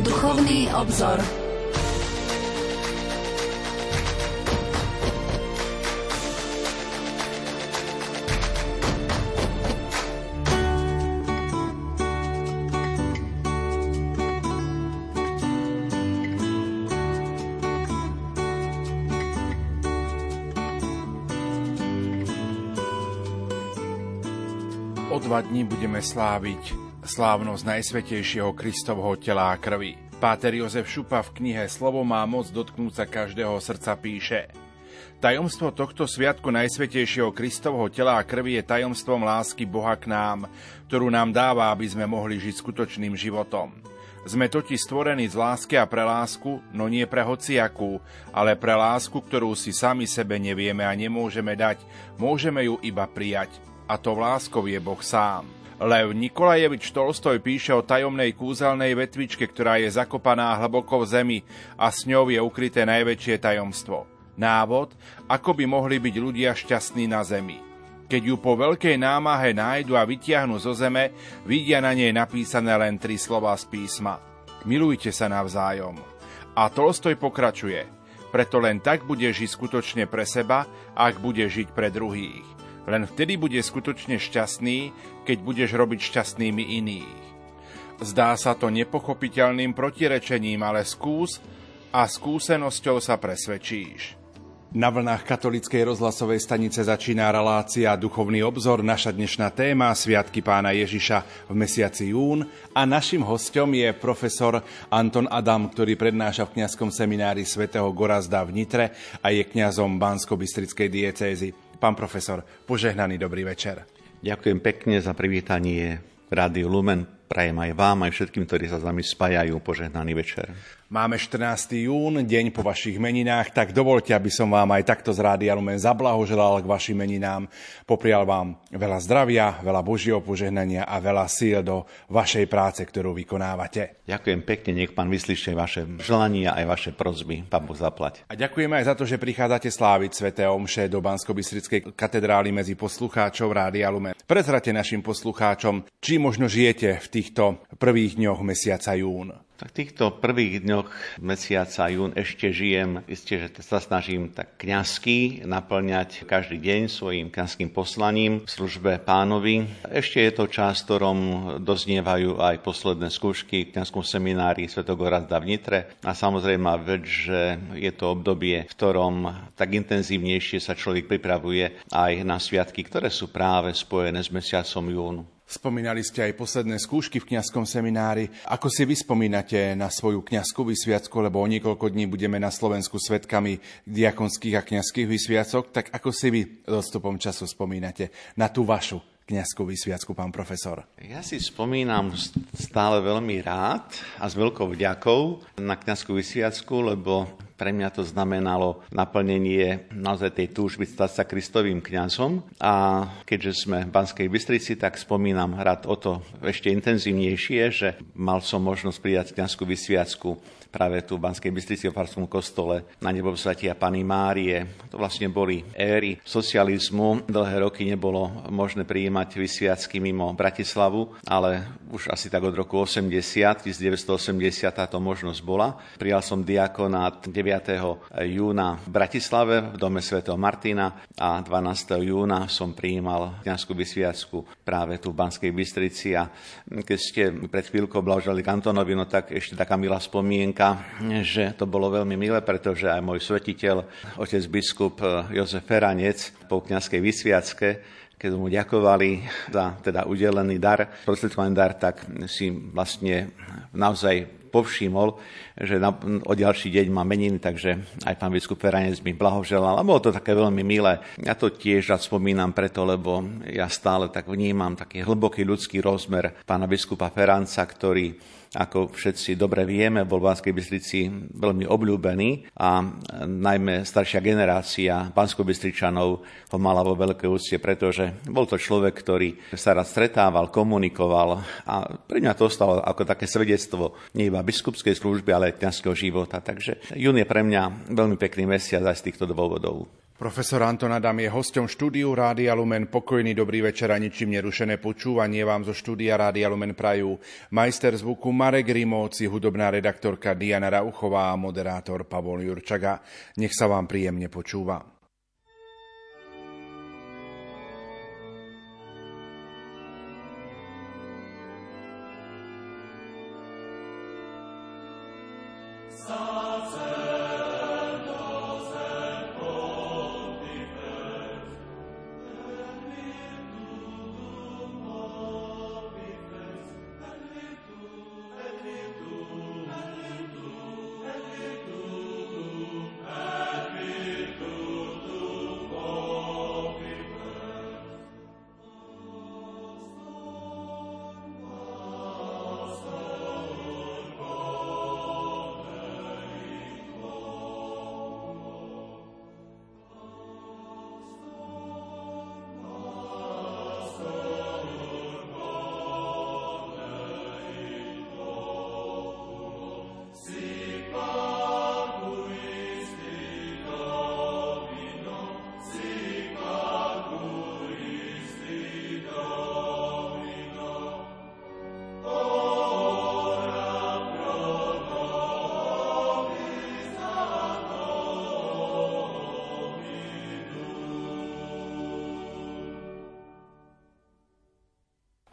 Duchovný obzor. dva dní budeme sláviť slávnosť Najsvetejšieho Kristovho tela a krvi. Páter Jozef Šupa v knihe Slovo má moc dotknúť sa každého srdca píše Tajomstvo tohto sviatku Najsvetejšieho Kristovho tela a krvi je tajomstvom lásky Boha k nám, ktorú nám dáva, aby sme mohli žiť skutočným životom. Sme totiž stvorení z lásky a pre lásku, no nie pre hociakú, ale pre lásku, ktorú si sami sebe nevieme a nemôžeme dať, môžeme ju iba prijať a to láskou je Boh sám. Lev Nikolajevič Tolstoj píše o tajomnej kúzelnej vetvičke, ktorá je zakopaná hlboko v zemi a s ňou je ukryté najväčšie tajomstvo. Návod, ako by mohli byť ľudia šťastní na zemi. Keď ju po veľkej námahe nájdu a vytiahnu zo zeme, vidia na nej napísané len tri slova z písma. Milujte sa navzájom. A Tolstoj pokračuje. Preto len tak bude žiť skutočne pre seba, ak bude žiť pre druhých. Len vtedy bude skutočne šťastný, keď budeš robiť šťastnými iných. Zdá sa to nepochopiteľným protirečením, ale skús a skúsenosťou sa presvedčíš. Na vlnách katolíckej rozhlasovej stanice začína relácia Duchovný obzor, naša dnešná téma Sviatky pána Ježiša v mesiaci jún a našim hostom je profesor Anton Adam, ktorý prednáša v kňazskom seminári svätého Gorazda v Nitre a je kňazom Bansko-Bystrickej diecézy. Pán profesor, požehnaný dobrý večer. Ďakujem pekne za privítanie Rádiu Lumen Prajem aj vám, aj všetkým, ktorí sa s vami spájajú. Požehnaný večer. Máme 14. jún, deň po vašich meninách, tak dovolte, aby som vám aj takto z Rádia Lumen zablahoželal k vašim meninám. Poprial vám veľa zdravia, veľa Božieho požehnania a veľa síl do vašej práce, ktorú vykonávate. Ďakujem pekne, nech pán vyslyšie vaše želania aj vaše prozby. Pán Boh zaplať. A ďakujeme aj za to, že prichádzate sláviť Svete Omše do bansko katedrály medzi poslucháčov Rádia Lumen. Prezrate našim poslucháčom, či možno žijete v tých týchto prvých dňoch mesiaca jún? Tak týchto prvých dňoch mesiaca jún ešte žijem, isté, že sa snažím tak kňazky naplňať každý deň svojim kňazským poslaním v službe pánovi. Ešte je to čas, ktorom doznievajú aj posledné skúšky v kňazskom seminári Svetogorada v Nitre. A samozrejme vec, že je to obdobie, v ktorom tak intenzívnejšie sa človek pripravuje aj na sviatky, ktoré sú práve spojené s mesiacom júnu. Spomínali ste aj posledné skúšky v kňazskom seminári. Ako si vy spomínate na svoju kňazskú vysviacku, lebo o niekoľko dní budeme na Slovensku svetkami diakonských a kňazských vysviacok, tak ako si vy dostupom času spomínate na tú vašu kňazskú vysviacku, pán profesor? Ja si spomínam stále veľmi rád a s veľkou vďakou na kňazskú vysviacku, lebo pre mňa to znamenalo naplnenie naozaj tej túžby stať sa Kristovým kňazom. A keďže sme v Banskej Bystrici, tak spomínam rád o to ešte intenzívnejšie, že mal som možnosť prijať kňazskú vysviacku práve tu v Banskej Bystrici v Farskom kostole na nebovzatia Pany Márie. To vlastne boli éry socializmu. Dlhé roky nebolo možné prijímať vysviacky mimo Bratislavu, ale už asi tak od roku 80, 1980 táto možnosť bola. Prijal som diakonát 9. júna v Bratislave v dome svätého Martina a 12. júna som prijímal kniazskú vysviacku práve tu v Banskej Bystrici a keď ste pred chvíľkou blahožali Kantonovi, no tak ešte taká milá spomienka, myšlienka, že to bolo veľmi milé, pretože aj môj svetiteľ, otec biskup Jozef Feranec po kniazkej vysviacke, keď mu ďakovali za teda udelený dar, prostredkovaný dar, tak si vlastne naozaj povšimol, že na, o ďalší deň má meniny, takže aj pán biskup Feranec mi blahoželal a bolo to také veľmi milé. Ja to tiež rád spomínam preto, lebo ja stále tak vnímam taký hlboký ľudský rozmer pána biskupa Feranca, ktorý ako všetci dobre vieme, bol v Banskej Bystrici veľmi obľúbený a najmä staršia generácia Bansko-Bystričanov ho mala vo veľké úcte, pretože bol to človek, ktorý sa rád stretával, komunikoval a pre mňa to ostalo ako také svedectvo nie iba biskupskej služby, ale aj kňazského života. Takže jún je pre mňa veľmi pekný mesiac aj z týchto dôvodov. Profesor Anton Adam je hosťom štúdiu Rádia Lumen. Pokojný dobrý večer a ničím nerušené počúvanie vám zo štúdia Rádia Lumen prajú majster zvuku Marek Rimóci, hudobná redaktorka Diana Rauchová a moderátor Pavol Jurčaga. Nech sa vám príjemne počúva.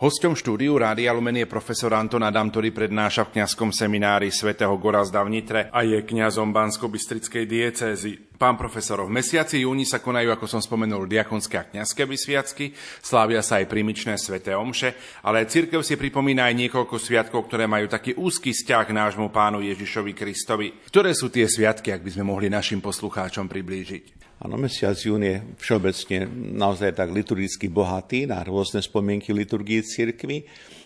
Hosťom štúdiu Rádia Lumen je profesor Anton Adam, ktorý prednáša v kňazskom seminári svätého Gorazda v Nitre a je kňazom Bansko-Bystrickej diecézy. Pán profesor, v mesiaci júni sa konajú, ako som spomenul, diakonské a kňazské vysviacky, slávia sa aj primičné sväté omše, ale církev si pripomína aj niekoľko sviatkov, ktoré majú taký úzky vzťah k nášmu pánu Ježišovi Kristovi. Ktoré sú tie sviatky, ak by sme mohli našim poslucháčom priblížiť? Áno, mesiac jún je všeobecne naozaj tak liturgicky bohatý na rôzne spomienky liturgii cirkvi,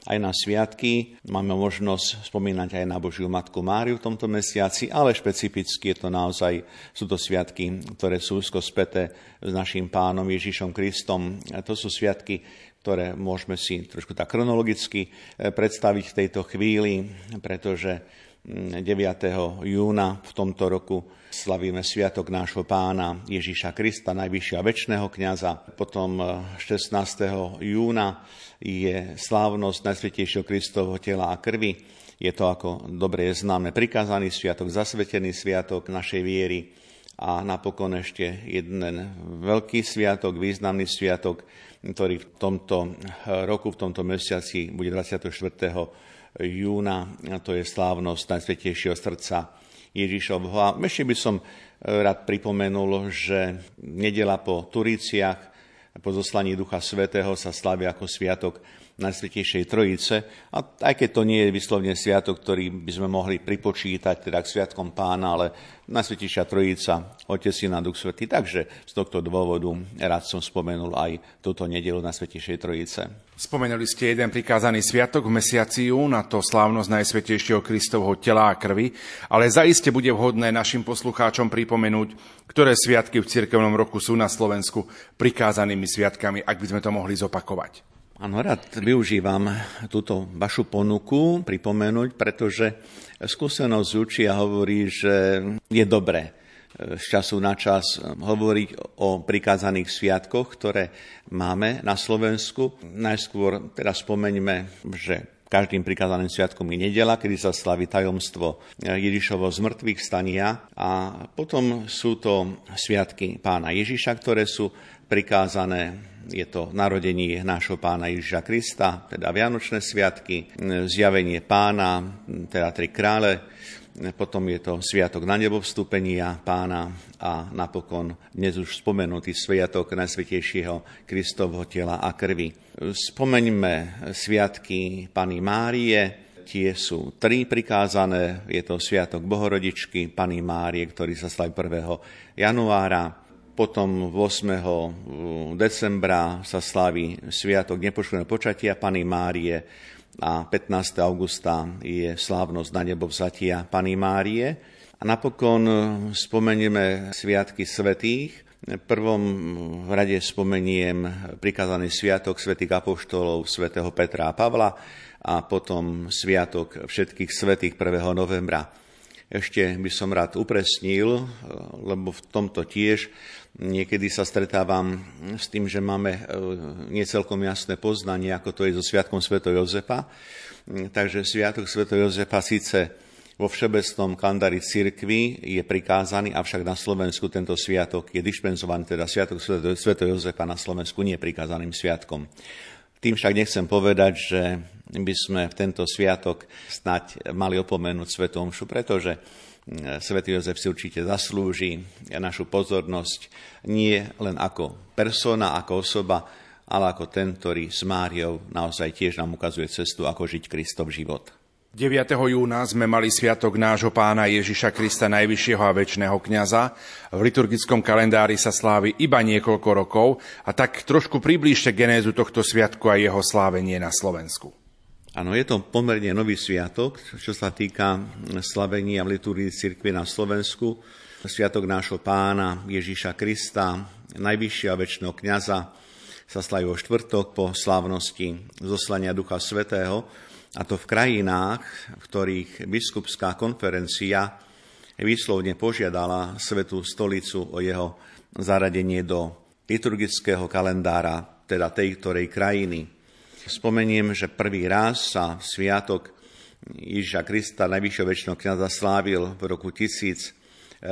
aj na sviatky. Máme možnosť spomínať aj na Božiu Matku Máriu v tomto mesiaci, ale špecificky je to naozaj, sú to sviatky, ktoré sú úzko späté s našim pánom Ježišom Kristom. A to sú sviatky, ktoré môžeme si trošku tak chronologicky eh, predstaviť v tejto chvíli, pretože 9. Mm, júna v tomto roku Slavíme sviatok nášho pána Ježíša Krista, najvyššieho väčšného kniaza. Potom 16. Eh, júna je slávnosť Najsvetejšieho Kristovho tela a krvi. Je to, ako dobre známe, prikázaný sviatok, zasvetený sviatok našej viery. A napokon ešte jeden veľký sviatok, významný sviatok, ktorý v tomto eh, roku, v tomto mesiaci bude 24. júna, to je slávnosť Najsvetejšieho srdca Ježišovho. A ešte by som e, rád pripomenul, že nedela po Turíciach, po zoslaní Ducha Svetého sa slavia ako sviatok Najsvetejšej Trojice. A aj keď to nie je vyslovne sviatok, ktorý by sme mohli pripočítať teda k sviatkom pána, ale Najsvetejšia Trojica, Otec na Duch Svetý. Takže z tohto dôvodu rád som spomenul aj túto nedelu Najsvetejšej Trojice. Spomenuli ste jeden prikázaný sviatok v mesiaci na to slávnosť Najsvetejšieho Kristovho tela a krvi, ale zaiste bude vhodné našim poslucháčom pripomenúť, ktoré sviatky v cirkevnom roku sú na Slovensku prikázanými sviatkami, ak by sme to mohli zopakovať. Áno, rád využívam túto vašu ponuku pripomenúť, pretože skúsenosť učia hovorí, že je dobré z času na čas hovoriť o prikázaných sviatkoch, ktoré máme na Slovensku. Najskôr teraz spomeňme, že každým prikázaným sviatkom je nedela, kedy sa slaví tajomstvo Ježišovo z mŕtvych stania a potom sú to sviatky pána Ježiša, ktoré sú prikázané je to narodenie nášho pána Ježiša Krista, teda Vianočné sviatky, zjavenie pána, teda tri krále, potom je to sviatok na nebo pána a napokon dnes už spomenutý sviatok Najsvetejšieho Kristovho tela a krvi. Spomeňme sviatky Pany Márie, tie sú tri prikázané. Je to Sviatok Bohorodičky, Pany Márie, ktorý sa slaví 1. januára. Potom 8. decembra sa slaví Sviatok nepoškodeného počatia Pany Márie a 15. augusta je slávnosť na nebo vzatia Pany Márie. A napokon spomenieme Sviatky svetých. V prvom rade spomeniem prikázaný Sviatok svätých apoštolov svätého Petra a Pavla a potom Sviatok všetkých svetých 1. novembra. Ešte by som rád upresnil, lebo v tomto tiež niekedy sa stretávam s tým, že máme niecelkom jasné poznanie, ako to je so Sviatkom Sv. Jozefa. Takže Sviatok Sv. Jozefa síce vo všeobecnom kalendári cirkvi je prikázaný, avšak na Slovensku tento sviatok je dispenzovaný, teda Sviatok Sv. Jozefa na Slovensku nie je prikázaným sviatkom. Tým však nechcem povedať, že by sme v tento sviatok snať mali opomenúť Svetu Omšu, pretože mm, Svetý Jozef si určite zaslúži našu pozornosť nie len ako persona, ako osoba, ale ako ten, ktorý s Máriou naozaj tiež nám ukazuje cestu, ako žiť Kristov život. 9. júna sme mali sviatok nášho pána Ježiša Krista, najvyššieho a väčšného kňaza. V liturgickom kalendári sa slávi iba niekoľko rokov a tak trošku priblížte genézu tohto sviatku a jeho slávenie na Slovensku. Áno, je to pomerne nový sviatok, čo sa týka slavenia v liturgii cirkvi na Slovensku. Sviatok nášho pána Ježiša Krista, najvyššieho a väčšného kňaza, sa slaví vo štvrtok po slávnosti zoslania Ducha Svetého a to v krajinách, v ktorých biskupská konferencia výslovne požiadala Svetú stolicu o jeho zaradenie do liturgického kalendára, teda tej ktorej krajiny. Spomeniem, že prvý raz sa sviatok Ježiša Krista, najvyššieho väčšného kniaza, slávil v roku 1970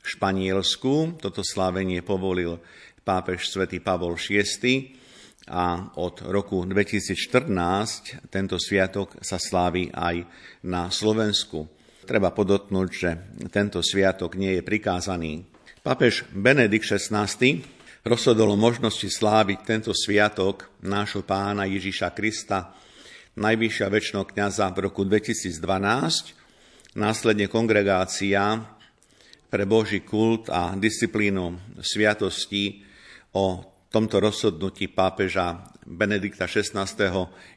v Španielsku. Toto slávenie povolil pápež svätý Pavol VI a od roku 2014 tento sviatok sa slávi aj na Slovensku. Treba podotknúť, že tento sviatok nie je prikázaný. Papež Benedikt XVI rozhodol o možnosti sláviť tento sviatok nášho pána Ježiša Krista, najvyššia väčšného kniaza v roku 2012, následne kongregácia pre Boží kult a disciplínu sviatostí o tomto rozhodnutí pápeža Benedikta XVI.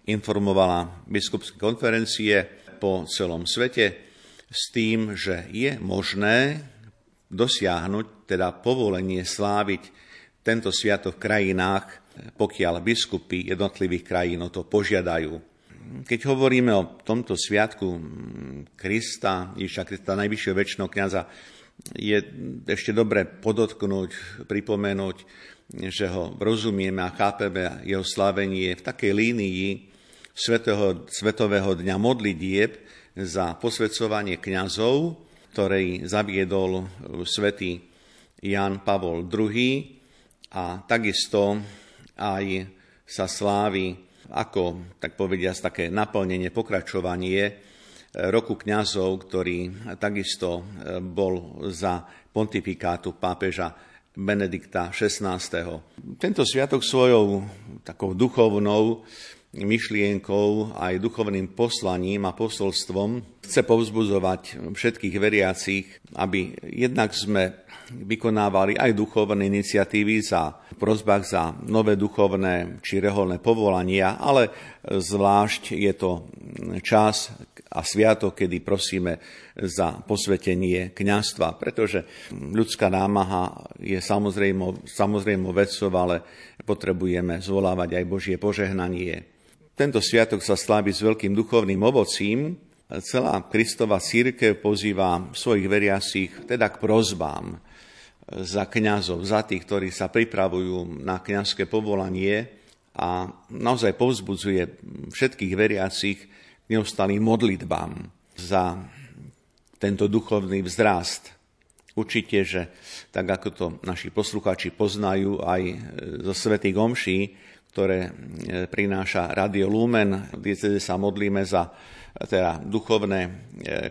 informovala biskupské konferencie po celom svete s tým, že je možné dosiahnuť teda povolenie sláviť tento sviatok v krajinách, pokiaľ biskupy jednotlivých krajín o to požiadajú. Keď hovoríme o tomto sviatku Krista, Ježiša Krista, najvyššieho väčšného kniaza, je ešte dobre podotknúť, pripomenúť, že ho rozumieme a chápeme jeho slavenie v takej línii Svetého, Svetového dňa modlitieb za posvedcovanie kňazov, ktorej zaviedol svätý Jan Pavol II a takisto aj sa slávi ako, tak povediať, také naplnenie, pokračovanie roku kňazov, ktorý takisto bol za pontifikátu pápeža Benedikta XVI. Tento sviatok svojou takou duchovnou myšlienkou aj duchovným poslaním a posolstvom chce povzbudzovať všetkých veriacich, aby jednak sme vykonávali aj duchovné iniciatívy za prozbách za nové duchovné či reholné povolania, ale zvlášť je to čas a sviatok, kedy prosíme za posvetenie kňastva, pretože ľudská námaha je samozrejmo, samozrejmo vecov, ale potrebujeme zvolávať aj Božie požehnanie. Tento sviatok sa slávi s veľkým duchovným ovocím. Celá Kristova církev pozýva svojich veriacich teda k prozbám za kňazov, za tých, ktorí sa pripravujú na kňazské povolanie a naozaj povzbudzuje všetkých veriacich neustalým modlitbám za tento duchovný vzrast. Určite, že tak ako to naši poslucháči poznajú aj zo svätých omší, ktoré e, prináša Radio Lumen, kde sa modlíme za teda duchovné e,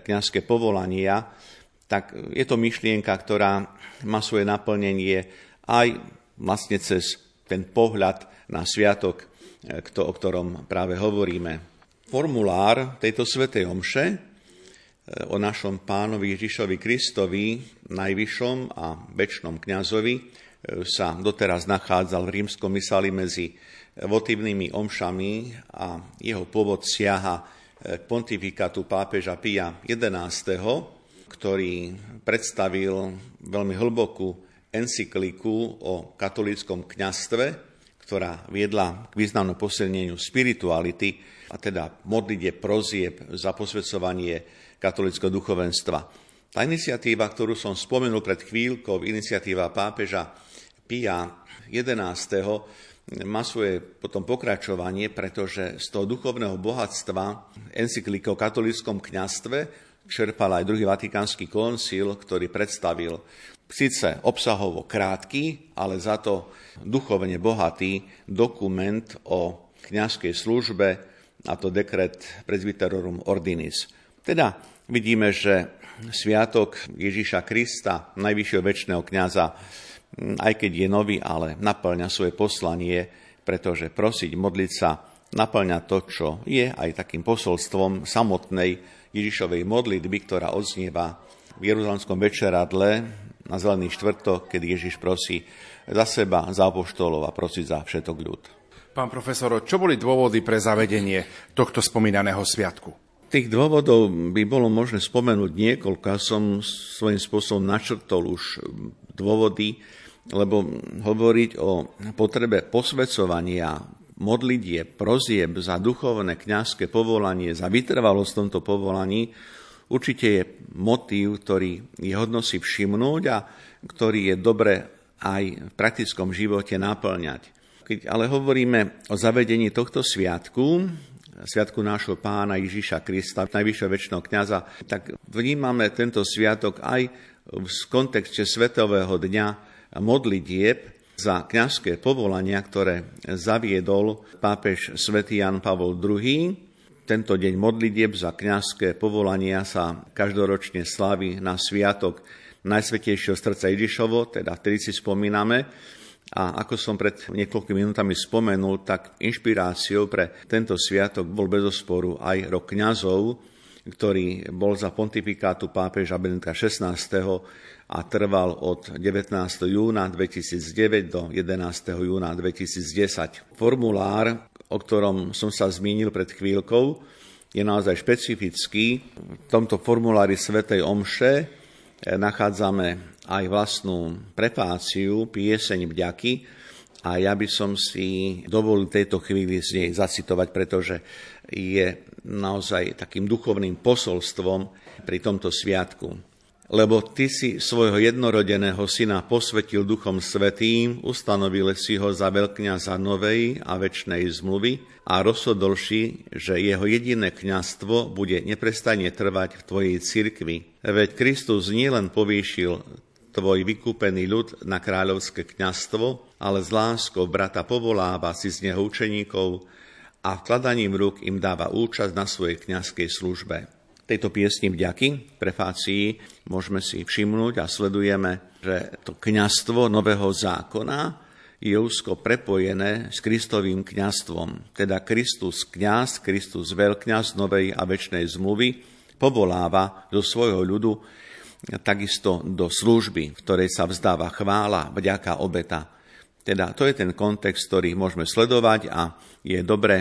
kňazské povolania, tak je to myšlienka, ktorá má svoje naplnenie aj vlastne cez ten pohľad na sviatok, e, o ktorom práve hovoríme. Formulár tejto svetej omše e, o našom pánovi Ježišovi Kristovi, najvyššom a väčšnom kňazovi, sa doteraz nachádzal v rímskom mysali medzi votívnymi omšami a jeho pôvod siaha k pontifikátu pápeža Pia XI., ktorý predstavil veľmi hlbokú encykliku o katolíckom kňastve, ktorá viedla k významnému posilneniu spirituality, a teda modlite prozieb za posvedcovanie katolického duchovenstva. Tá iniciatíva, ktorú som spomenul pred chvíľkou, iniciatíva pápeža Pia 11. má svoje potom pokračovanie, pretože z toho duchovného bohatstva encykliky o katolickom kňastve čerpal aj druhý vatikánsky koncil, ktorý predstavil síce obsahovo krátky, ale za to duchovne bohatý dokument o kňazskej službe, a to dekret Presbyterorum Ordinis. Teda vidíme, že sviatok Ježíša Krista, najvyššieho väčšného kňaza, aj keď je nový, ale naplňa svoje poslanie, pretože prosiť, modliť sa, naplňa to, čo je aj takým posolstvom samotnej Ježišovej modlitby, ktorá odznieva v Jeruzalemskom večeradle na Zelený štvrtok, keď Ježiš prosí za seba, za apoštolov a prosí za všetok ľud. Pán profesor, čo boli dôvody pre zavedenie tohto spomínaného sviatku? Tých dôvodov by bolo možné spomenúť niekoľko. Som svojím spôsobom načrtol už dôvody, lebo hovoriť o potrebe posvedcovania, modlitie, prozieb za duchovné kňazské povolanie, za vytrvalosť v tomto povolaní, určite je motív, ktorý je hodno si všimnúť a ktorý je dobre aj v praktickom živote naplňať. Keď ale hovoríme o zavedení tohto sviatku, sviatku nášho pána Ježíša Krista, najvyššieho väčšného kniaza, tak vnímame tento sviatok aj v kontexte Svetového dňa modlitieb za kňazské povolania, ktoré zaviedol pápež svätý Jan Pavol II. Tento deň modlitieb za kňazské povolania sa každoročne slaví na sviatok Najsvetejšieho srdca Ježišovo, teda vtedy si spomíname. A ako som pred niekoľkými minútami spomenul, tak inšpiráciou pre tento sviatok bol bezosporu aj rok kňazov, ktorý bol za pontifikátu pápeža Benedikta XVI a trval od 19. júna 2009 do 11. júna 2010. Formulár, o ktorom som sa zmínil pred chvíľkou, je naozaj špecifický. V tomto formulári Svetej Omše eh, nachádzame aj vlastnú prepáciu, pieseň vďaky, a ja by som si dovolil tejto chvíli z nej zacitovať, pretože je naozaj takým duchovným posolstvom pri tomto sviatku. Lebo ty si svojho jednorodeného syna posvetil duchom svetým, ustanovil si ho za veľkňaza novej a väčšnej zmluvy a rozhodolši, že jeho jediné kňastvo bude neprestajne trvať v tvojej cirkvi. Veď Kristus nielen povýšil tvoj vykúpený ľud na kráľovské kňastvo, ale s láskou brata povoláva si z neho učeníkov a vkladaním rúk im dáva účasť na svojej kňazskej službe. Tejto piesni vďaky, prefácii, môžeme si všimnúť a sledujeme, že to kňastvo nového zákona je úzko prepojené s Kristovým kňastvom. Teda Kristus kňaz, Kristus veľkňaz novej a väčšnej zmluvy povoláva do svojho ľudu takisto do služby, v ktorej sa vzdáva chvála, vďaka, obeta. Teda to je ten kontext, ktorý môžeme sledovať a je dobre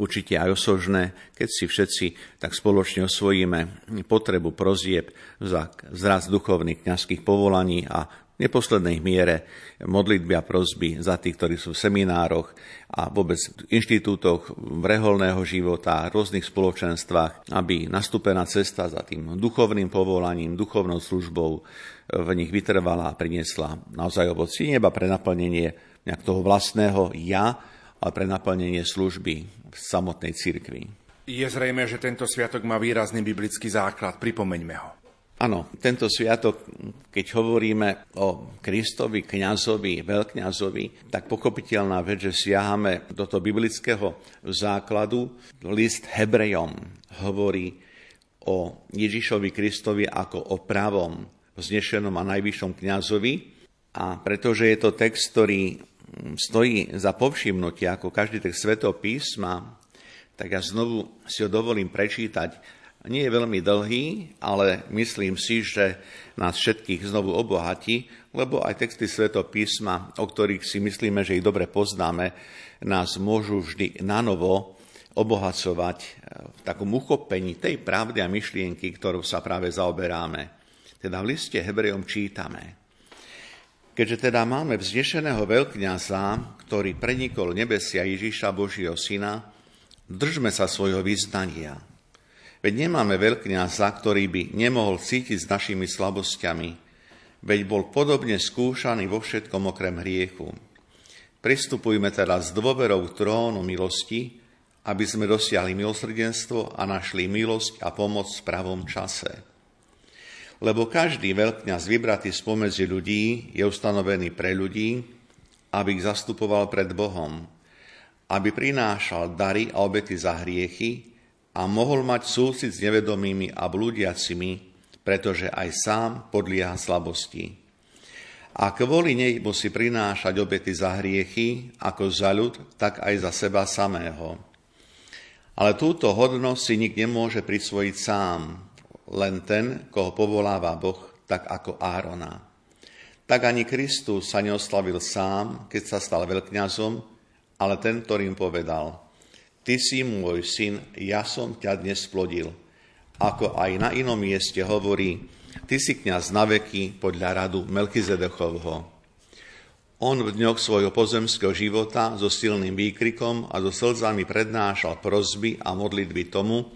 určite aj osožné, keď si všetci tak spoločne osvojíme potrebu prozieb za zraz duchovných kňazských povolaní a v neposlednej miere modlitby a prozby za tých, ktorí sú v seminároch a vôbec v inštitútoch reholného života, rôznych spoločenstvách, aby nastúpená cesta za tým duchovným povolaním, duchovnou službou v nich vytrvala a priniesla naozaj ovoci neba pre naplnenie nejak toho vlastného ja, ale pre naplnenie služby v samotnej cirkvi. Je zrejme, že tento sviatok má výrazný biblický základ. Pripomeňme ho. Áno, tento sviatok, keď hovoríme o Kristovi, kňazovi, veľkňazovi, tak pochopiteľná vec, že siahame do toho biblického základu. List Hebrejom hovorí o Ježišovi Kristovi ako o pravom, vznešenom a najvyššom kňazovi. A pretože je to text, ktorý stojí za povšimnutie, ako každý text svetého písma, tak ja znovu si ho dovolím prečítať nie je veľmi dlhý, ale myslím si, že nás všetkých znovu obohatí, lebo aj texty písma, o ktorých si myslíme, že ich dobre poznáme, nás môžu vždy na novo obohacovať eh, v takom uchopení tej pravdy a myšlienky, ktorou sa práve zaoberáme. Teda v liste Hebrejom čítame. Keďže teda máme vzdešeného veľkňaza, ktorý prenikol nebesia Ježíša Božieho Syna, držme sa svojho vyznania. Veď nemáme veľkňaza, ktorý by nemohol cítiť s našimi slabosťami, veď bol podobne skúšaný vo všetkom okrem hriechu. Pristupujme teda s dôverou trónu milosti, aby sme dosiahli milosrdenstvo a našli milosť a pomoc v pravom čase lebo každý veľkňaz vybratý spomedzi ľudí je ustanovený pre ľudí, aby ich zastupoval pred Bohom, aby prinášal dary a obety za hriechy a mohol mať súcit s nevedomými a blúdiacimi, pretože aj sám podlieha slabosti. A kvôli nej musí prinášať obety za hriechy, ako za ľud, tak aj za seba samého. Ale túto hodnosť si nik nemôže prisvojiť sám, len ten, koho povoláva Boh, tak ako Árona. Tak ani Kristus sa neoslavil sám, keď sa stal veľkňazom, ale ten, ktorým povedal, Ty si môj syn, ja som ťa dnes plodil. Ako aj na inom mieste hovorí, Ty si kňaz na veky podľa radu Melchizedechovho. On v dňoch svojho pozemského života so silným výkrikom a so slzami prednášal prozby a modlitby tomu,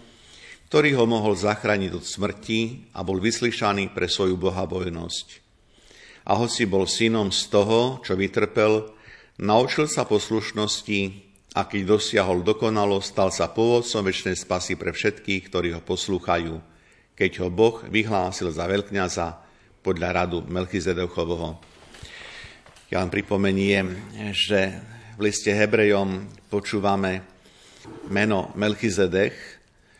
ktorý ho mohol zachrániť od smrti a bol vyslyšaný pre svoju bohabojnosť. A hoci bol synom z toho, čo vytrpel, naučil sa poslušnosti a keď dosiahol dokonalo, stal sa pôvodcom väčšnej spasy pre všetkých, ktorí ho poslúchajú, keď ho Boh vyhlásil za veľkňaza podľa radu Melchizedechovho. Ja vám pripomeniem, že v liste Hebrejom počúvame meno Melchizedech,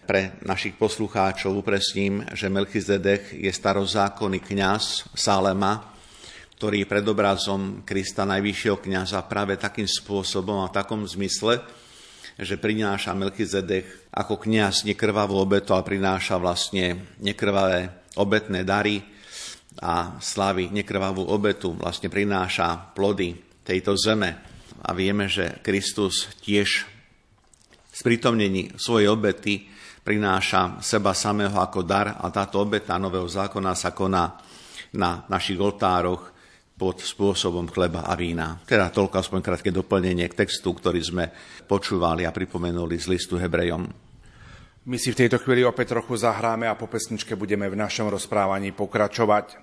pre našich poslucháčov upresním, že Melchizedek je starozákonný kňaz Salema, ktorý je predobrazom Krista najvyššieho kňaza práve takým spôsobom a v takom zmysle, že prináša Melchizedek ako kňaz nekrvavú obetu a prináša vlastne nekrvavé obetné dary a slavy nekrvavú obetu, vlastne prináša plody tejto zeme. A vieme, že Kristus tiež sprítomnení svojej obety prináša seba samého ako dar a táto obeta nového zákona sa koná na našich oltároch pod spôsobom chleba a vína. Teda toľko aspoň krátke doplnenie k textu, ktorý sme počúvali a pripomenuli z listu Hebrejom. My si v tejto chvíli opäť trochu zahráme a po pesničke budeme v našom rozprávaní pokračovať.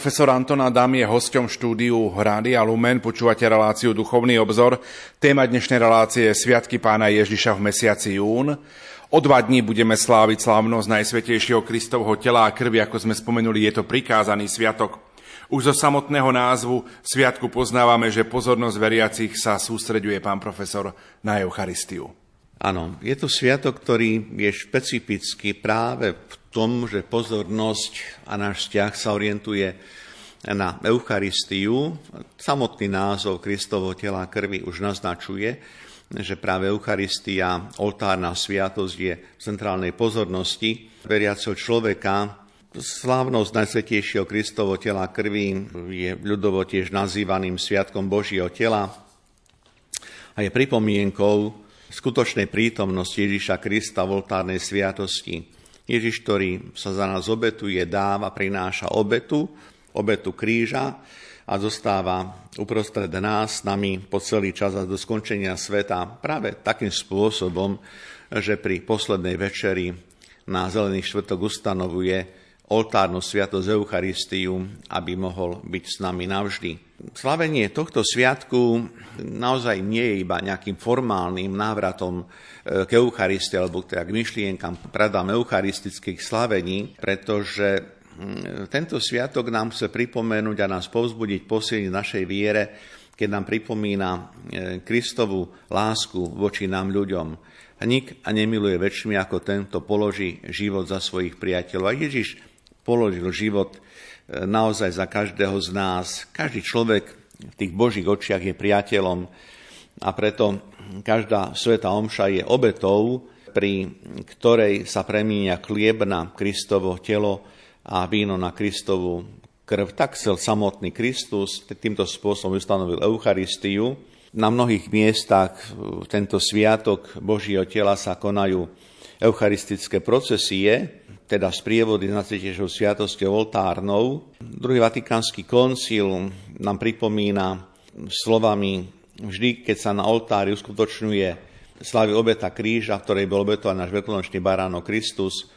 Profesor Anton Adam je hosťom štúdiu Rádia Lumen, počúvate reláciu Duchovný obzor. Téma dnešnej relácie je Sviatky pána Ježiša v mesiaci jún. O dva dní budeme sláviť slávnosť Najsvetejšieho Kristovho tela a krvi, ako sme spomenuli, je to prikázaný sviatok. Už zo samotného názvu sviatku poznávame, že pozornosť veriacich sa sústreďuje pán profesor na Eucharistiu. Áno, je to sviatok, ktorý je špecifický práve v tom, že pozornosť a náš vzťah sa orientuje na Eucharistiu. Samotný názov Kristovo tela krvi už naznačuje, že práve Eucharistia, oltárna sviatosť je v centrálnej pozornosti veriaceho človeka. Slávnosť Najsvetejšieho Kristovo tela krvi je ľudovo tiež nazývaným Sviatkom Božieho tela a je pripomienkou skutočnej prítomnosti Ježiša Krista v oltárnej sviatosti. Ježiš, ktorý sa za nás obetuje, dáva, prináša obetu, obetu kríža a zostáva uprostred nás, nami po celý čas a do skončenia sveta práve takým spôsobom, že pri poslednej večeri na Zelený štvrtok ustanovuje oltárnu sviatosť Eucharistiu, aby mohol byť s nami navždy. Slavenie tohto sviatku naozaj nie je iba nejakým formálnym návratom k Eucharistii alebo teda k myšlienkam pravdám eucharistických slavení, pretože mm, tento sviatok nám chce pripomenúť a nás povzbudiť, posilniť našej viere, keď nám pripomína e, Kristovú lásku voči nám ľuďom. Nik a nemiluje väčšmi ako tento položí život za svojich priateľov. A Ježiš položil život e, naozaj za každého z nás. Každý človek v tých Božích očiach je priateľom a preto každá sveta omša je obetou, pri ktorej sa premíňa chlieb na Kristovo telo a víno na Kristovu krv. Tak chcel samotný Kristus, týmto spôsobom ustanovil Eucharistiu. Na mnohých miestach tento sviatok Božieho tela sa konajú eucharistické procesie, teda sprievody s Najsvetejšou sviatosťou oltárnou. Druhý vatikánsky koncil nám pripomína slovami vždy, keď sa na oltári uskutočňuje slavy obeta kríža, v ktorej bol obetovaný náš veľkonočný baránok Kristus,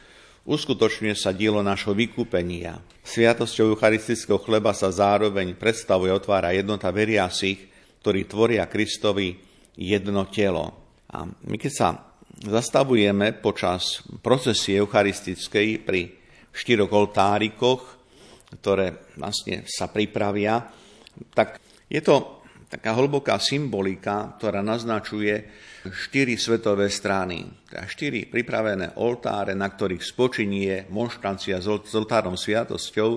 uskutočňuje sa dielo našho vykúpenia. Sviatosťou eucharistického chleba sa zároveň predstavuje otvára jednota veriacich, ktorí tvoria Kristovi jedno telo. A my keď sa zastavujeme počas procesie eucharistickej pri štyroch oltárikoch, ktoré vlastne sa pripravia, tak je to taká hlboká symbolika, ktorá naznačuje štyri svetové strany. Teda štyri pripravené oltáre, na ktorých spočinie monštrancia s oltárnou sviatosťou,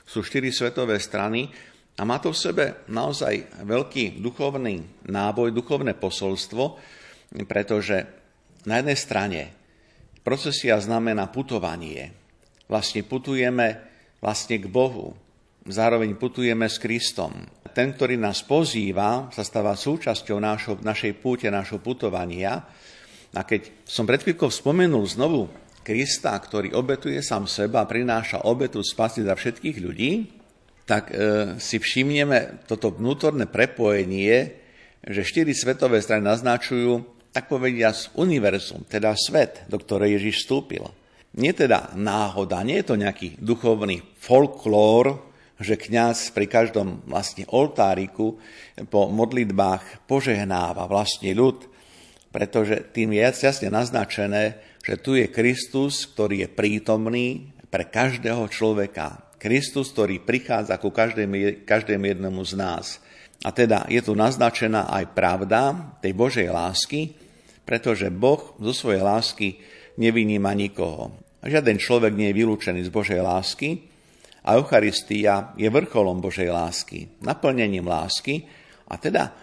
sú štyri svetové strany a má to v sebe naozaj veľký duchovný náboj, duchovné posolstvo, pretože na jednej strane procesia znamená putovanie. Vlastne putujeme vlastne k Bohu. Zároveň putujeme s Kristom. Ten, ktorý nás pozýva, sa stáva súčasťou našo, našej púte, našho putovania. A keď som pred chvíľkou spomenul znovu Krista, ktorý obetuje sám seba prináša obetu spasy za všetkých ľudí, tak e, si všimneme toto vnútorné prepojenie, že štyri svetové strany naznačujú, tak povediať, univerzum, teda svet, do ktorej Ježiš vstúpil. Nie teda náhoda, nie je to nejaký duchovný folklór, že kňaz pri každom vlastne oltáriku po modlitbách požehnáva vlastne ľud, pretože tým je jasne naznačené, že tu je Kristus, ktorý je prítomný pre každého človeka. Kristus, ktorý prichádza ku každému, každému jednomu z nás. A teda je tu naznačená aj pravda tej Božej lásky, pretože Boh zo svojej lásky nevyníma nikoho. Žiaden človek nie je vylúčený z Božej lásky a Eucharistia je vrcholom Božej lásky, naplnením lásky a teda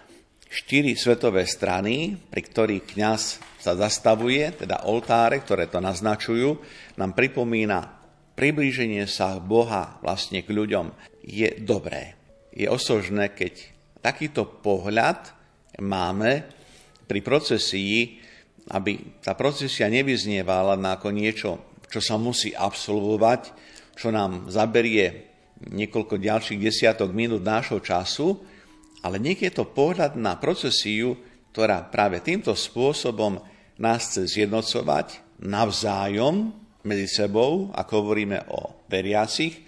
štyri svetové strany, pri ktorých kňaz sa zastavuje, teda oltáre, ktoré to naznačujú, nám pripomína priblíženie sa Boha vlastne k ľuďom. Je dobré, je osožné, keď takýto pohľad máme pri procesii, aby tá procesia nevyznievala ako niečo, čo sa musí absolvovať, čo nám zaberie niekoľko ďalších desiatok minút nášho času, ale nech je to pohľad na procesiu, ktorá práve týmto spôsobom nás chce zjednocovať navzájom medzi sebou, ako hovoríme o veriacich,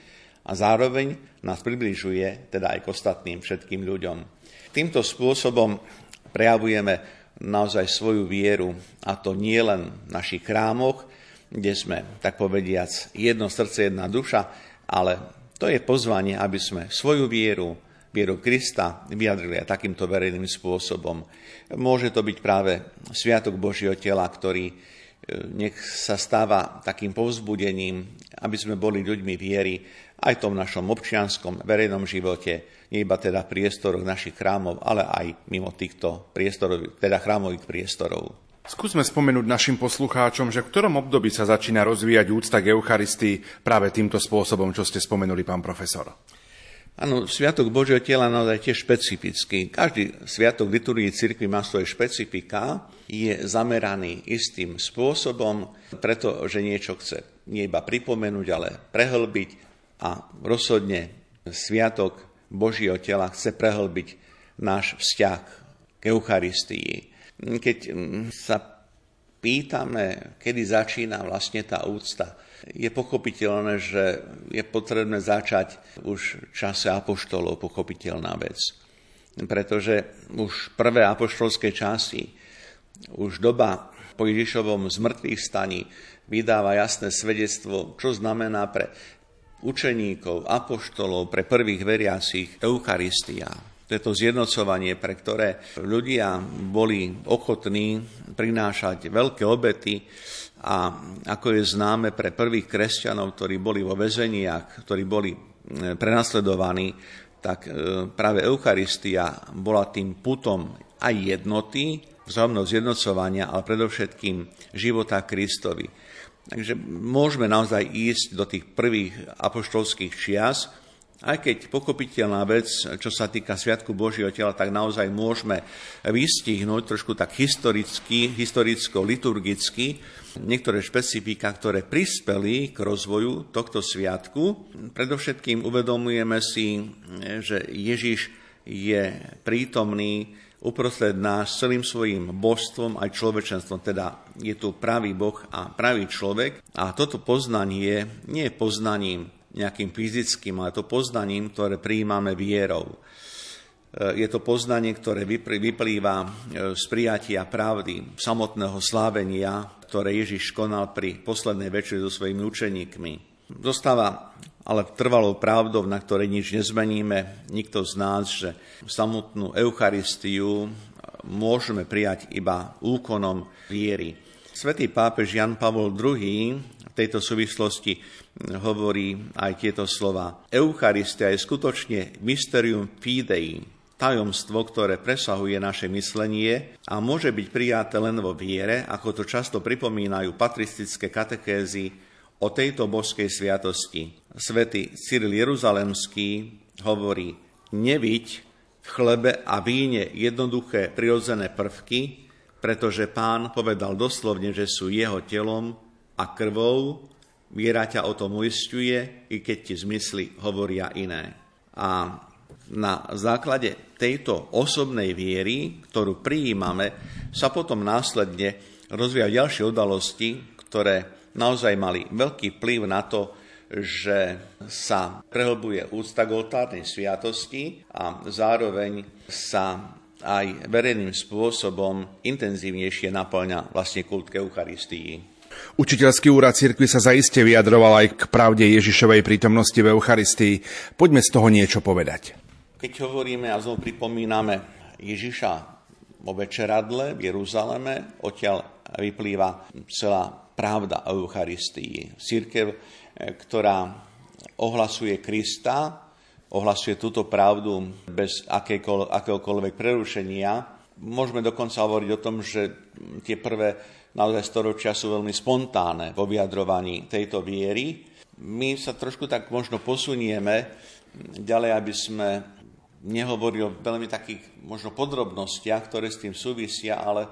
a zároveň nás približuje teda aj k ostatným všetkým ľuďom. Týmto spôsobom prejavujeme naozaj svoju vieru, a to nie len v našich chrámoch, kde sme, tak povediac, jedno srdce, jedna duša, ale to je pozvanie, aby sme svoju vieru, vieru Krista vyjadrili aj takýmto verejným spôsobom. Môže to byť práve Sviatok Božieho tela, ktorý e, nech sa stáva takým povzbudením, aby sme boli ľuďmi viery aj tom našom občianskom verejnom živote, nie iba teda priestoroch našich chrámov, ale aj mimo týchto priestorov, teda chrámových priestorov. Skúsme spomenúť našim poslucháčom, že v ktorom období sa začína rozvíjať úcta k Eucharistii práve týmto spôsobom, čo ste spomenuli, pán profesor. Áno, Sviatok Božieho tela naozaj tiež špecifický. Každý sviatok liturgii cirkvi má svoje špecifika, je zameraný istým spôsobom, pretože niečo chce nie iba pripomenúť, ale prehlbiť a rozhodne Sviatok Božieho tela chce prehlbiť náš vzťah k Eucharistii keď mm, sa pýtame, kedy začína vlastne tá úcta, je pochopiteľné, že je potrebné začať už v čase apoštolov, pochopiteľná vec. Pretože už prvé apoštolské časy, už doba po Ježišovom zmrtvých staní vydáva jasné svedectvo, čo znamená pre učeníkov, apoštolov, pre prvých veriacich Eucharistia to je to zjednocovanie, pre ktoré ľudia boli ochotní prinášať veľké obety a ako je známe pre prvých kresťanov, ktorí boli vo väzeniach, ktorí boli e, prenasledovaní, tak e, práve Eucharistia bola tým putom aj jednoty, vzájomného zjednocovania, ale predovšetkým života Kristovi. Takže môžeme naozaj ísť do tých prvých apoštolských čias, aj keď pochopiteľná vec, čo sa týka Sviatku Božieho tela, tak naozaj môžeme vystihnúť trošku tak historicky, historicko-liturgicky niektoré špecifika, ktoré prispeli k rozvoju tohto sviatku. Predovšetkým uvedomujeme si, že Ježiš je prítomný uprostred nás celým svojim božstvom aj človečenstvom, teda je tu pravý Boh a pravý človek. A toto poznanie nie je poznaním nejakým fyzickým, ale to poznaním, ktoré prijímame vierou. E, je to poznanie, ktoré vyplýva e, z prijatia pravdy, samotného slávenia, ktoré Ježiš konal pri poslednej večeri so svojimi učeníkmi. Zostáva ale trvalou pravdou, na ktorej nič nezmeníme, nikto z nás, že samotnú Eucharistiu môžeme prijať iba úkonom viery. Svetý pápež Jan Pavol II tejto súvislosti hovorí aj tieto slova. Eucharistia je skutočne mysterium fidei, tajomstvo, ktoré presahuje naše myslenie a môže byť prijaté len vo viere, ako to často pripomínajú patristické katekézy o tejto božskej sviatosti. Svetý Cyril Jeruzalemský hovorí, neviť v chlebe a víne jednoduché prirodzené prvky, pretože pán povedal doslovne, že sú jeho telom a krvou, viera ťa o tom uistuje, i keď ti zmysly hovoria iné. A na základe tejto osobnej viery, ktorú prijímame, sa potom následne rozvíja ďalšie udalosti, ktoré naozaj mali veľký vplyv na to, že sa prehlbuje úcta k oltárnej sviatosti a zároveň sa aj verejným spôsobom intenzívnejšie naplňa vlastne kult Eucharistii. Učiteľský úrad cirkvi sa zaiste vyjadroval aj k pravde Ježišovej prítomnosti v Eucharistii. Poďme z toho niečo povedať. Keď hovoríme a znovu pripomíname Ježiša o večeradle v Jeruzaleme, odtiaľ vyplýva celá pravda o Eucharistii. Církev, ktorá ohlasuje Krista, ohlasuje túto pravdu bez akéhokoľvek prerušenia. Môžeme dokonca hovoriť o tom, že tie prvé naozaj storočia sú veľmi spontánne vo vyjadrovaní tejto viery. My sa trošku tak možno posunieme ďalej, aby sme nehovorili o veľmi takých možno podrobnostiach, ktoré s tým súvisia, ale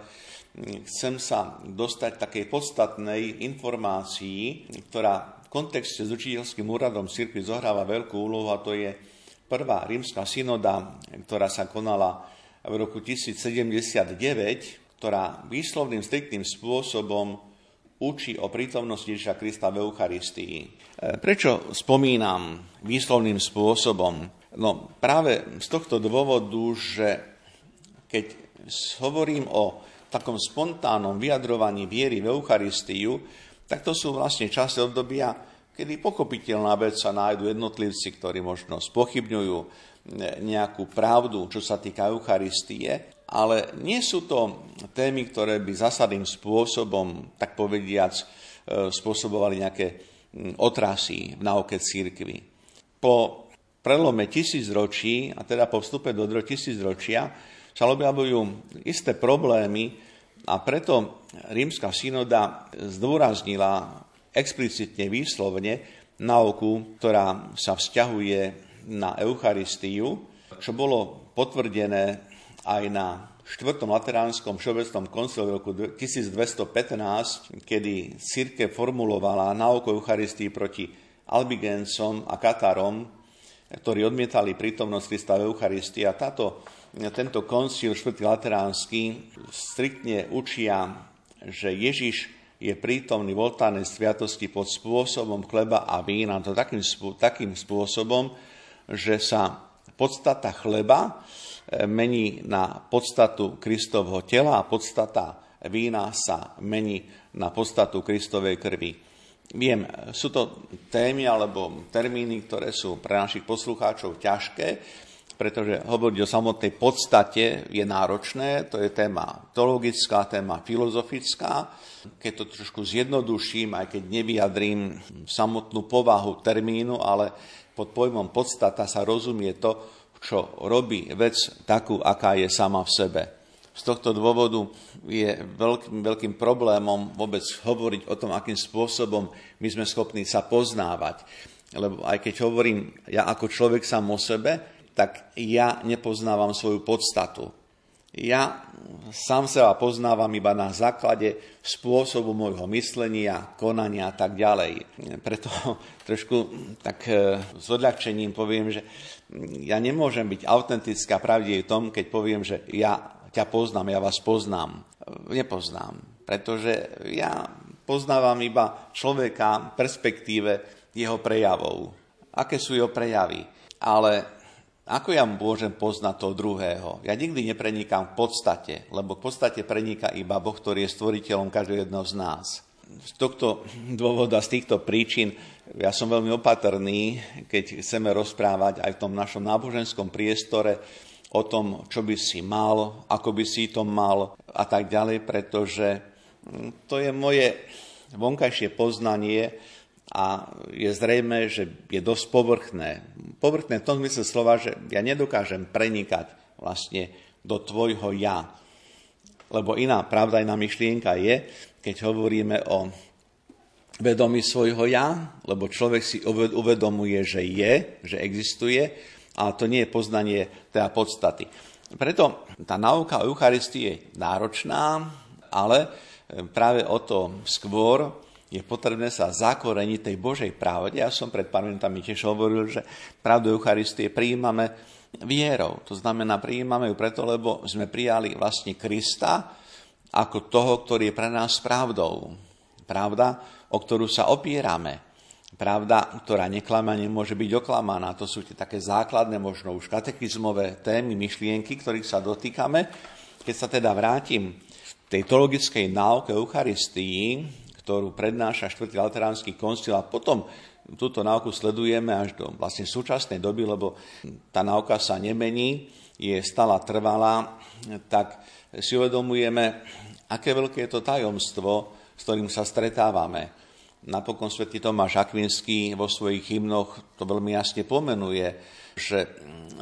chcem sa dostať takej podstatnej informácii, ktorá v kontexte s učiteľským úradom cirkvi zohráva veľkú úlohu a to je prvá rímska synoda, ktorá sa konala v roku 1079, ktorá výslovným, striktným spôsobom učí o prítomnosti Ježiša Krista v Eucharistii. E, prečo spomínam výslovným spôsobom? No práve z tohto dôvodu, že keď hovorím o takom spontánnom vyjadrovaní viery v Eucharistiu, tak to sú vlastne časy obdobia, kedy pochopiteľná vec sa nájdu jednotlivci, ktorí možno spochybňujú nejakú pravdu, čo sa týka Eucharistie, ale nie sú to témy, ktoré by zásadným spôsobom, tak povediac, e, spôsobovali nejaké otrasy v náuke církvy. po prelome tisíc ročí, a teda po vstupe do tisíc ročia, sa objavujú isté problémy a preto rímska synoda zdôraznila explicitne, výslovne nauku, ktorá sa vzťahuje na Eucharistiu, čo bolo potvrdené aj na 4. Lateránskom všeobecnom koncile v roku 1215, kedy círke formulovala náuku Eucharistii proti Albigencom a Katarom, ktorí odmietali prítomnosť Krista v Eucharistii. A táto, tento koncil 4. Lateránsky striktne učia, že Ježiš je prítomný v oltárnej sviatosti pod spôsobom chleba a vína, to takým, takým spôsobom, že sa podstata chleba mení na podstatu Kristovho tela a podstata vína sa mení na podstatu Kristovej krvi. Viem, sú to témy alebo termíny, ktoré sú pre našich poslucháčov ťažké, pretože hovoriť o samotnej podstate je náročné, to je téma teologická, téma filozofická. Keď to trošku zjednoduším, aj keď nevyjadrím samotnú povahu termínu, ale pod pojmom podstata sa rozumie to, čo robí vec takú, aká je sama v sebe. Z tohto dôvodu je veľkým, veľkým problémom vôbec hovoriť o tom, akým spôsobom my sme schopní sa poznávať. Lebo aj keď hovorím ja ako človek sám o sebe, tak ja nepoznávam svoju podstatu. Ja sám seba poznávam iba na základe spôsobu môjho myslenia, konania a tak ďalej. Preto trošku tak e, s odľahčením poviem, že ja nemôžem byť autentická pravdivý v tom, keď poviem, že ja ťa poznám, ja vás poznám. Nepoznám, pretože ja poznávam iba človeka v perspektíve jeho prejavov. Aké sú jeho prejavy? Ale ako ja môžem poznať toho druhého? Ja nikdy neprenikám v podstate, lebo v podstate preniká iba Boh, ktorý je stvoriteľom každého jedného z nás. Z tohto dôvoda, z týchto príčin, ja som veľmi opatrný, keď chceme rozprávať aj v tom našom náboženskom priestore o tom, čo by si mal, ako by si to mal a tak ďalej, pretože hm, to je moje vonkajšie poznanie, a je zrejme, že je dosť povrchné. Povrchné v tom zmysle slova, že ja nedokážem prenikať vlastne do tvojho ja. Lebo iná pravda, iná myšlienka je, keď hovoríme o vedomí svojho ja, lebo človek si uvedomuje, že je, že existuje, ale to nie je poznanie teda podstaty. Preto tá nauka o Eucharistii je náročná, ale práve o to skôr je potrebné sa zakoreniť tej Božej pravde. Ja som pred pár minutami tiež hovoril, že pravdu Eucharistie prijímame vierou. To znamená, prijímame ju preto, lebo sme prijali vlastne Krista ako toho, ktorý je pre nás pravdou. Pravda, o ktorú sa opierame. Pravda, ktorá neklama, nemôže byť oklamaná. To sú tie také základné, možno už katekizmové témy, myšlienky, ktorých sa dotýkame. Keď sa teda vrátim v tej teologickej náuke Eucharistii, ktorú prednáša 4. Lateránsky koncil a potom túto náuku sledujeme až do vlastne súčasnej doby, lebo tá náuka sa nemení, je stále trvalá, tak si uvedomujeme, aké veľké je to tajomstvo, s ktorým sa stretávame. Napokon svätý Tomáš Akvinský vo svojich hymnoch to veľmi jasne pomenuje, že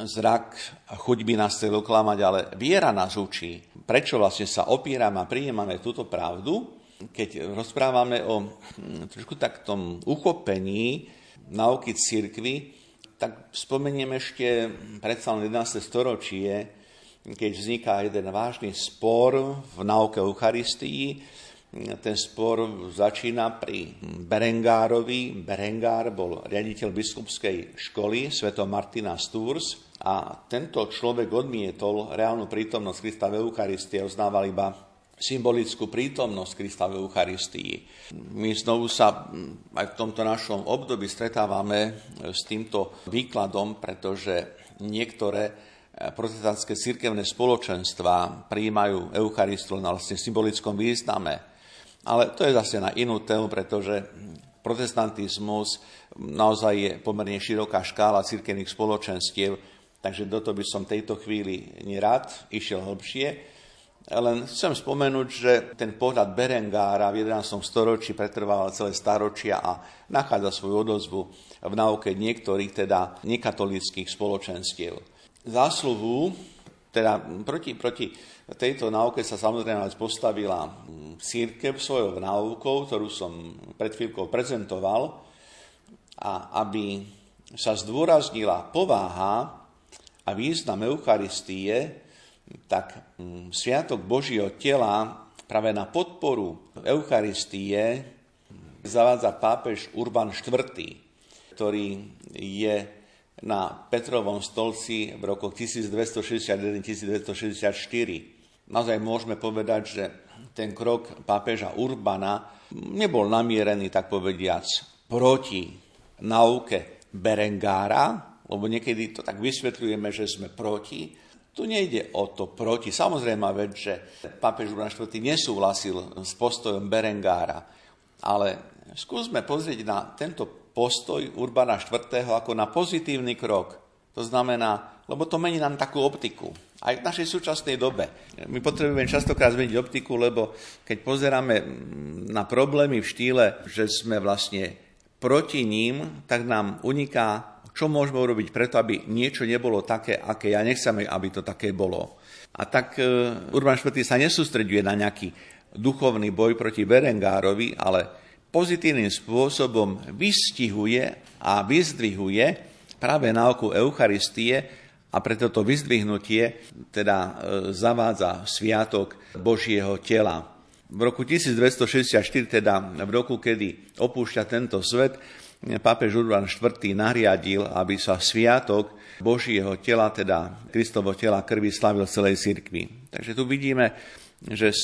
zrak a chuť by nás chcel oklamať, ale viera nás učí. Prečo vlastne sa opierame a prijímame túto pravdu? keď rozprávame o hm, trošku taktom uchopení nauky církvy, tak spomeniem ešte predsa 11. storočie, keď vzniká jeden vážny spor v nauke Eucharistii. Ten spor začína pri Berengárovi. Berengár bol riaditeľ biskupskej školy Sv. Martina Sturs a tento človek odmietol reálnu prítomnosť Krista v Eucharistii a oznával iba symbolickú prítomnosť Krista v Eucharistii. My znovu sa aj v tomto našom období stretávame s týmto výkladom, pretože niektoré protestantské cirkevné spoločenstva prijímajú Eucharistiu na vlastne symbolickom význame. Ale to je zase na inú tému, pretože protestantizmus naozaj je pomerne široká škála cirkevných spoločenstiev, takže do toho by som tejto chvíli nerad išiel hlbšie. Len chcem spomenúť, že ten pohľad Berengára v 11. storočí pretrvával celé staročia a nachádza svoju odozvu v náuke niektorých, teda nekatolických spoločenstiev. Zásluhu, teda proti, proti tejto náuke sa samozrejme postavila církev svojou náukou, ktorú som pred chvíľkou prezentoval, a aby sa zdôraznila pováha a význam Eucharistie, tak Sviatok Božieho tela práve na podporu Eucharistie zavádza pápež Urban IV., ktorý je na Petrovom stolci v rokoch 1261-1264. Naozaj môžeme povedať, že ten krok pápeža Urbana nebol namierený, tak povediac, proti nauke Berengára, lebo niekedy to tak vysvetľujeme, že sme proti. Tu nejde o to proti. Samozrejme vec, že pápež Urban IV. nesúhlasil s postojom Berengára, ale skúsme pozrieť na tento postoj Urbana IV. ako na pozitívny krok. To znamená, lebo to mení nám takú optiku. Aj v našej súčasnej dobe. My potrebujeme častokrát zmeniť optiku, lebo keď pozeráme na problémy v štýle, že sme vlastne proti ním, tak nám uniká, čo môžeme urobiť preto, aby niečo nebolo také, aké ja nechcem, aby to také bolo. A tak e, Urban IV. sa nesústreďuje na nejaký duchovný boj proti Berengárovi, ale pozitívnym spôsobom vystihuje a vyzdvihuje práve náuku Eucharistie a preto to vyzdvihnutie teda e, zavádza sviatok Božieho tela v roku 1264, teda v roku, kedy opúšťa tento svet, pápež Urban IV. nariadil, aby sa sviatok Božieho tela, teda Kristovo tela krvi slavil celej cirkvi. Takže tu vidíme, že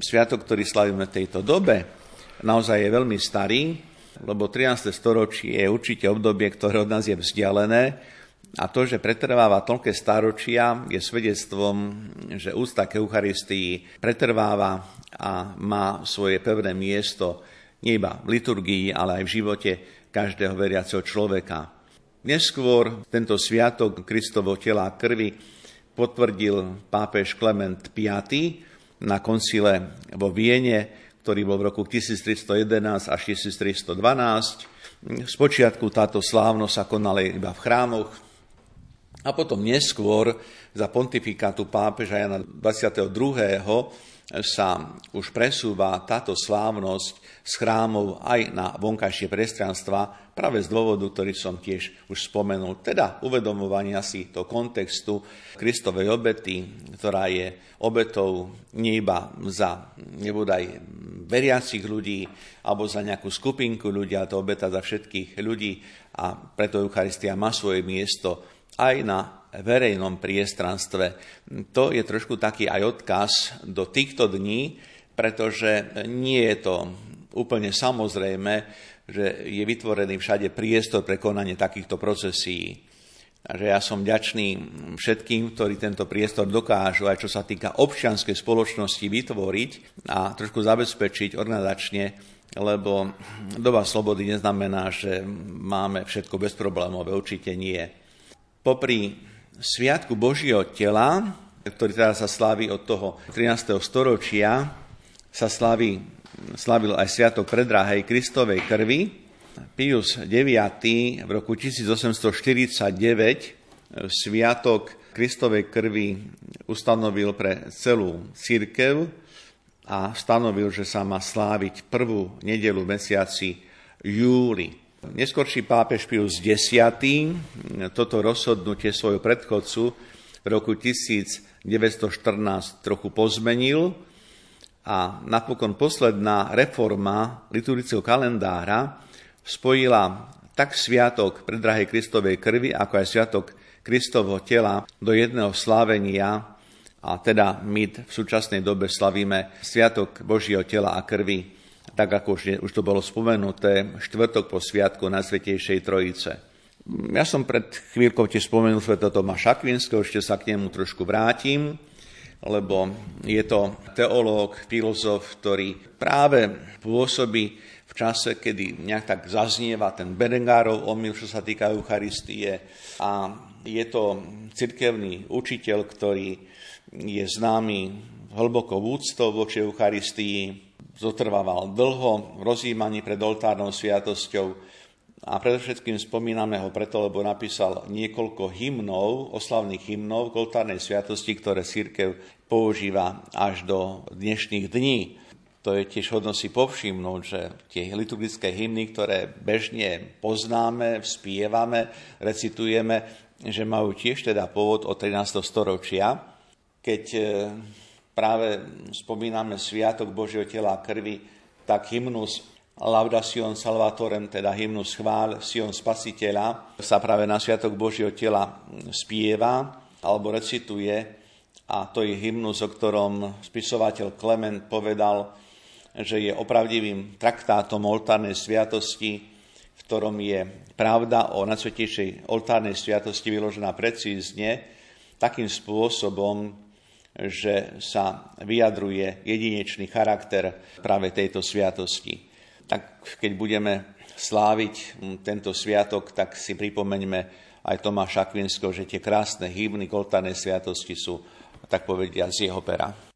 sviatok, ktorý slavíme v tejto dobe, naozaj je veľmi starý, lebo 13. storočie je určite obdobie, ktoré od nás je vzdialené, a to, že pretrváva toľké staročia, je svedectvom, že ústa k Eucharistii pretrváva a má svoje pevné miesto nie iba v liturgii, ale aj v živote každého veriaceho človeka. Neskôr tento sviatok Kristovo tela a krvi potvrdil pápež Klement V na koncile vo Viene, ktorý bol v roku 1311 až 1312. Spočiatku táto slávnosť sa konala iba v chrámoch a potom neskôr za pontifikátu pápeža Jana 22. sa už presúva táto slávnosť z chrámov aj na vonkajšie priestranstva práve z dôvodu, ktorý som tiež už spomenul, teda uvedomovania si to kontextu Kristovej obety, ktorá je obetou nie iba za nebodaj veriacich ľudí alebo za nejakú skupinku ľudí, ale to obeta za všetkých ľudí a preto Eucharistia má svoje miesto aj na verejnom priestranstve. To je trošku taký aj odkaz do týchto dní, pretože nie je to úplne samozrejme, že je vytvorený všade priestor pre konanie takýchto procesí. Takže ja som vďačný všetkým, ktorí tento priestor dokážu, aj čo sa týka občianskej spoločnosti, vytvoriť a trošku zabezpečiť organizačne, lebo doba slobody neznamená, že máme všetko bezproblémové, určite nie. Popri Sviatku Božieho tela, ktorý teda sa slaví od toho 13. storočia, sa slaví, slavil aj Sviatok predráhej Kristovej krvi. Pius IX v roku 1849 Sviatok Kristovej krvi ustanovil pre celú církev a stanovil, že sa má sláviť prvú nedelu v mesiaci júli. Neskorší pápež Pius X toto rozhodnutie svojho predchodcu v roku 1914 trochu pozmenil a napokon posledná reforma liturgického kalendára spojila tak sviatok predrahej Kristovej krvi, ako aj sviatok Kristovho tela do jedného slávenia a teda my v súčasnej dobe slavíme sviatok Božieho tela a krvi tak ako už, to bolo spomenuté, štvrtok po sviatku Najsvetejšej Trojice. Ja som pred chvíľkou tiež spomenul Sv. Tomáša Akvinského, ešte sa k nemu trošku vrátim, lebo je to teológ, filozof, ktorý práve pôsobí v čase, kedy nejak tak zaznieva ten Berengárov omyl, čo sa týka Eucharistie. A je to cirkevný učiteľ, ktorý je známy hlbokou úctou voči Eucharistii, zotrvával dlho v rozjímaní pred oltárnou sviatosťou a predovšetkým spomíname ho preto, lebo napísal niekoľko hymnov, oslavných hymnov k oltárnej sviatosti, ktoré církev používa až do dnešných dní. To je tiež hodno si povšimnúť, že tie liturgické hymny, ktoré bežne poznáme, spievame, recitujeme, že majú tiež teda pôvod od 13. storočia, keď e, práve spomíname Sviatok Božieho tela a krvi, tak hymnus Laudación Salvatorem, teda hymnus chvál Sion Spasiteľa, sa práve na Sviatok Božieho tela spieva alebo recituje a to je hymnus, o ktorom spisovateľ Klement povedal, že je opravdivým traktátom oltárnej sviatosti, v ktorom je pravda o najsvetejšej oltárnej sviatosti vyložená precízne, takým spôsobom, že sa vyjadruje jedinečný charakter práve tejto sviatosti. Tak keď budeme sláviť tento sviatok, tak si pripomeňme aj Tomáša Akvinského, že tie krásne hymny k oltárnej sviatosti sú, tak povedia, z jeho pera.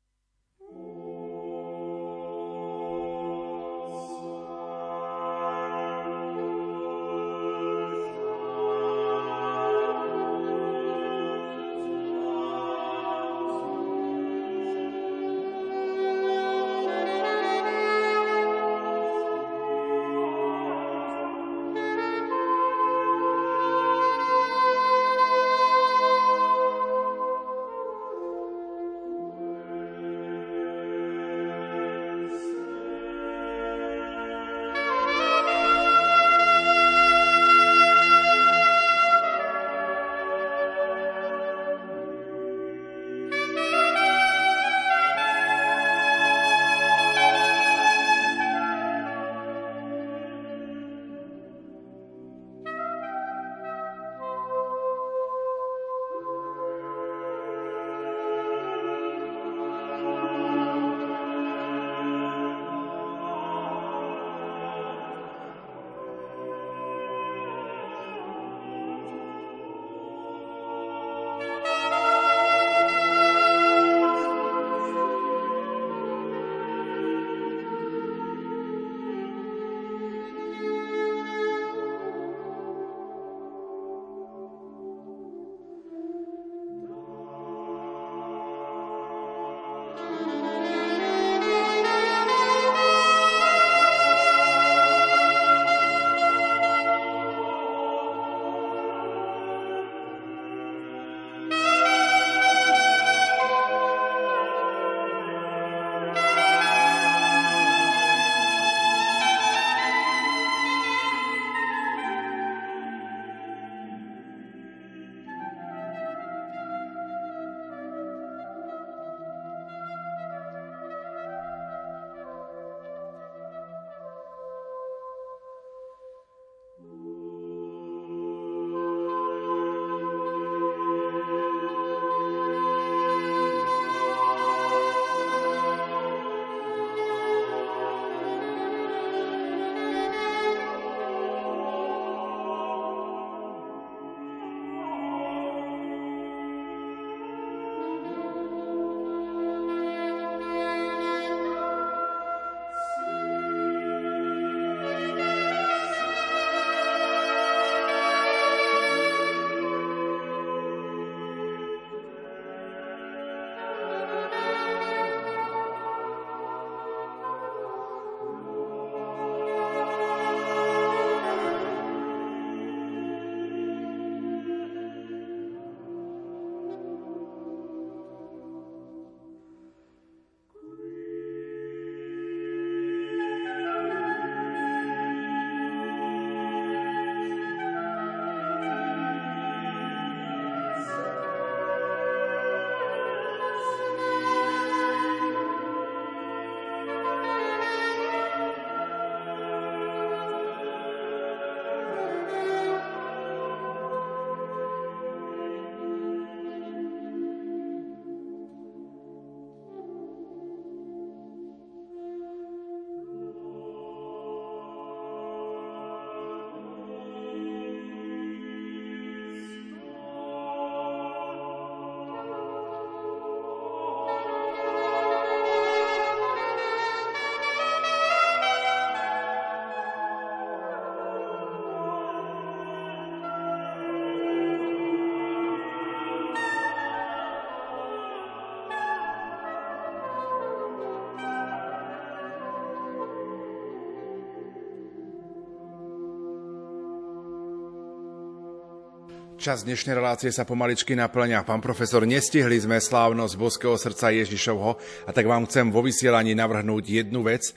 Čas dnešnej relácie sa pomaličky naplňa. Pán profesor, nestihli sme slávnosť Boského srdca Ježišovho a tak vám chcem vo vysielaní navrhnúť jednu vec.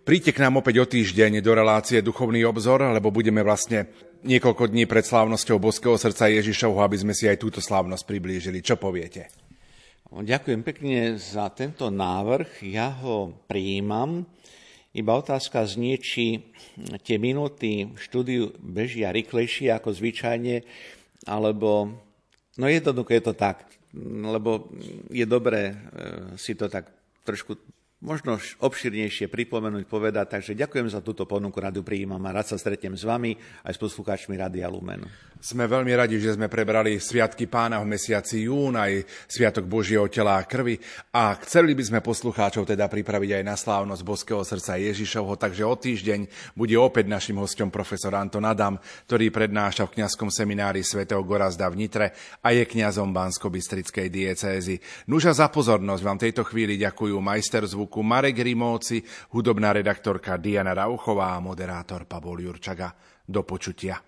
Príďte k nám opäť o týždeň do relácie Duchovný obzor, lebo budeme vlastne niekoľko dní pred slávnosťou Boského srdca Ježišovho, aby sme si aj túto slávnosť priblížili. Čo poviete? Ďakujem pekne za tento návrh. Ja ho prijímam. Iba otázka znie, či tie minúty štúdiu bežia rýchlejšie ako zvyčajne, alebo no jednoducho je to tak, lebo je dobré e, si to tak trošku možno obširnejšie pripomenúť, povedať. Takže ďakujem za túto ponuku, radu prijímam a rád sa stretnem s vami aj s poslucháčmi Radia Lumen. Sme veľmi radi, že sme prebrali Sviatky pána v mesiaci jún, aj Sviatok Božieho tela a krvi a chceli by sme poslucháčov teda pripraviť aj na slávnosť Boského srdca Ježišovho, takže o týždeň bude opäť našim hostom profesor Anton Adam, ktorý prednáša v kňazskom seminári svätého Gorazda v Nitre a je kňazom Bansko-Bystrickej diecézy. Nuža za pozornosť vám tejto chvíli ďakujú majster zvuku Marek Rimóci, hudobná redaktorka Diana Rauchová a moderátor Pavol Jurčaga. Do počutia.